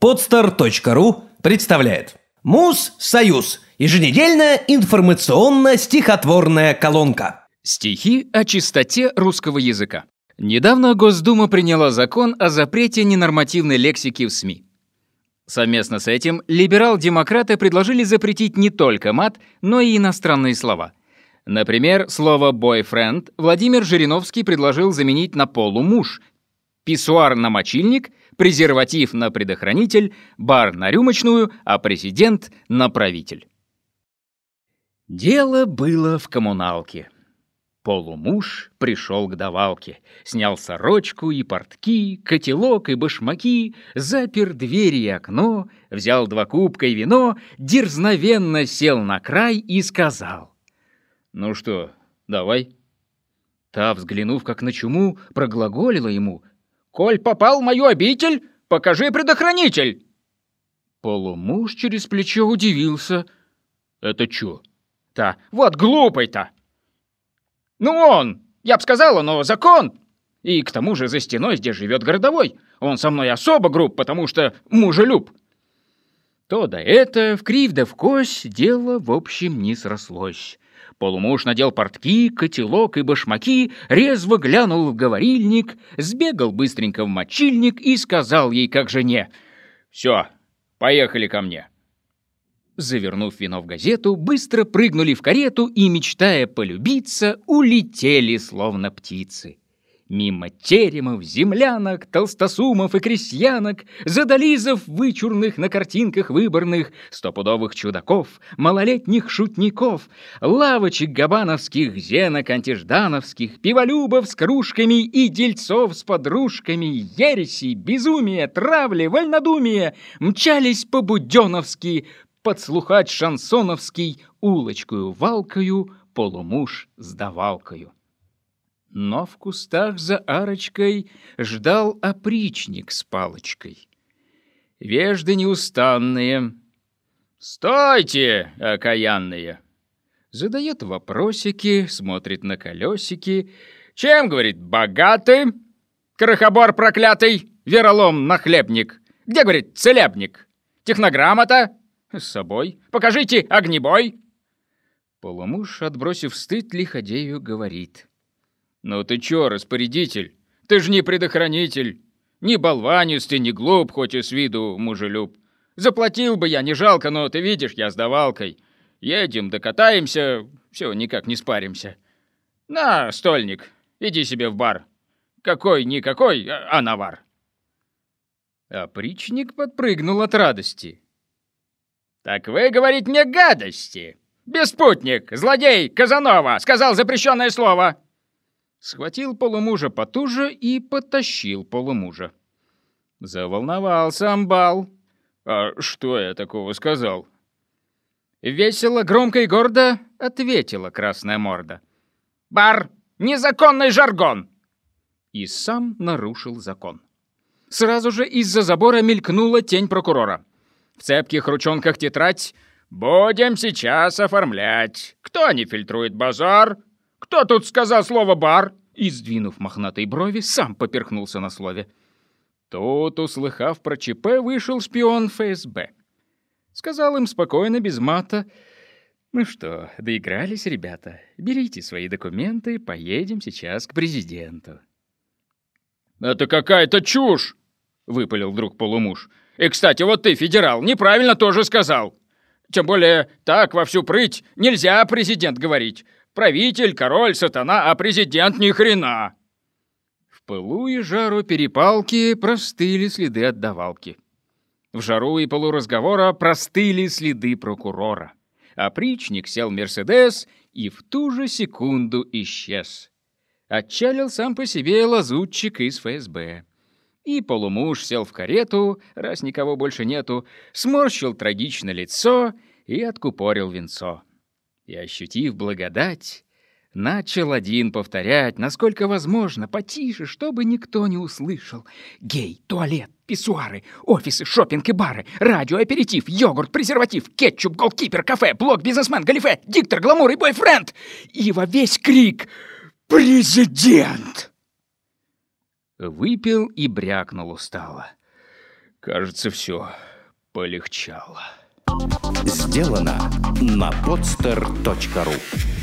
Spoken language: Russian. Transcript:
Podster.ru представляет Муз-Союз. Еженедельная информационно-стихотворная колонка. Стихи о чистоте русского языка. Недавно Госдума приняла закон о запрете ненормативной лексики в СМИ. Совместно с этим либерал-демократы предложили запретить не только мат, но и иностранные слова. Например, слово «бойфренд» Владимир Жириновский предложил заменить на «полумуж», писсуар на мочильник, презерватив на предохранитель, бар на рюмочную, а президент на правитель. Дело было в коммуналке. Полумуж пришел к давалке, снял сорочку и портки, котелок и башмаки, запер двери и окно, взял два кубка и вино, дерзновенно сел на край и сказал. «Ну что, давай?» Та, взглянув как на чуму, проглаголила ему — «Коль попал в мою обитель, покажи предохранитель!» Полумуж через плечо удивился. «Это чё?» «Та, вот глупый-то!» «Ну он, я б сказала, но закон!» И к тому же за стеной здесь живет городовой. Он со мной особо груб, потому что мужелюб. То да это, в крив да в кось, дело в общем не срослось. Полумуж надел портки, котелок и башмаки, резво глянул в говорильник, сбегал быстренько в мочильник и сказал ей как жене «Все, поехали ко мне». Завернув вино в газету, быстро прыгнули в карету и, мечтая полюбиться, улетели, словно птицы. Мимо теремов, землянок, толстосумов и крестьянок, задализов, вычурных на картинках выборных, стопудовых чудаков, малолетних шутников, лавочек габановских, зенок антиждановских, пиволюбов с кружками и дельцов с подружками, ереси, безумие, травли, вольнодумие мчались по-буденовски, подслухать шансоновский, улочкою валкою, полумуж с давалкою. Но в кустах за арочкой ждал опричник с палочкой. Вежды неустанные. «Стойте, окаянные!» Задает вопросики, смотрит на колесики. «Чем, — говорит, — богаты? Крохобор проклятый, веролом нахлебник. Где, — говорит, — целебник? Технограмма-то? С собой. Покажите огнебой!» Полумуж, отбросив стыд, лиходею говорит. «Ну ты чё, распорядитель? Ты ж не предохранитель. Не болванец не глуп, хоть и с виду мужелюб. Заплатил бы я, не жалко, но ты видишь, я с давалкой. Едем, докатаемся, все, никак не спаримся. На, стольник, иди себе в бар. Какой-никакой, а навар». Опричник подпрыгнул от радости. «Так вы, говорить мне, гадости! Беспутник, злодей, Казанова, сказал запрещенное слово!» Схватил полумужа потуже и потащил полумужа. Заволновался амбал. «А что я такого сказал?» Весело, громко и гордо ответила красная морда. «Бар! Незаконный жаргон!» И сам нарушил закон. Сразу же из-за забора мелькнула тень прокурора. В цепких ручонках тетрадь «Будем сейчас оформлять. Кто не фильтрует базар? Кто тут сказал слово «бар»?» И, сдвинув мохнатой брови, сам поперхнулся на слове. Тут, услыхав про ЧП, вышел шпион ФСБ. Сказал им спокойно, без мата. «Ну что, доигрались, ребята? Берите свои документы, поедем сейчас к президенту». «Это какая-то чушь!» — выпалил вдруг полумуж. «И, кстати, вот ты, федерал, неправильно тоже сказал. Тем более, так во всю прыть нельзя президент говорить. Правитель, король, сатана, а президент ни хрена!» В пылу и жару перепалки простыли следы отдавалки. В жару и полуразговора простыли следы прокурора. Опричник сел «Мерседес» и в ту же секунду исчез. Отчалил сам по себе лазутчик из ФСБ. И полумуж сел в карету, раз никого больше нету, сморщил трагично лицо и откупорил венцо и, ощутив благодать, начал один повторять, насколько возможно, потише, чтобы никто не услышал. Гей, туалет, писсуары, офисы, шопинг и бары, радио, аперитив, йогурт, презерватив, кетчуп, голкипер, кафе, блог, бизнесмен, галифе, диктор, гламур и бойфренд. И во весь крик «Президент!» Выпил и брякнул устало. Кажется, все полегчало. Сделано на podster.ru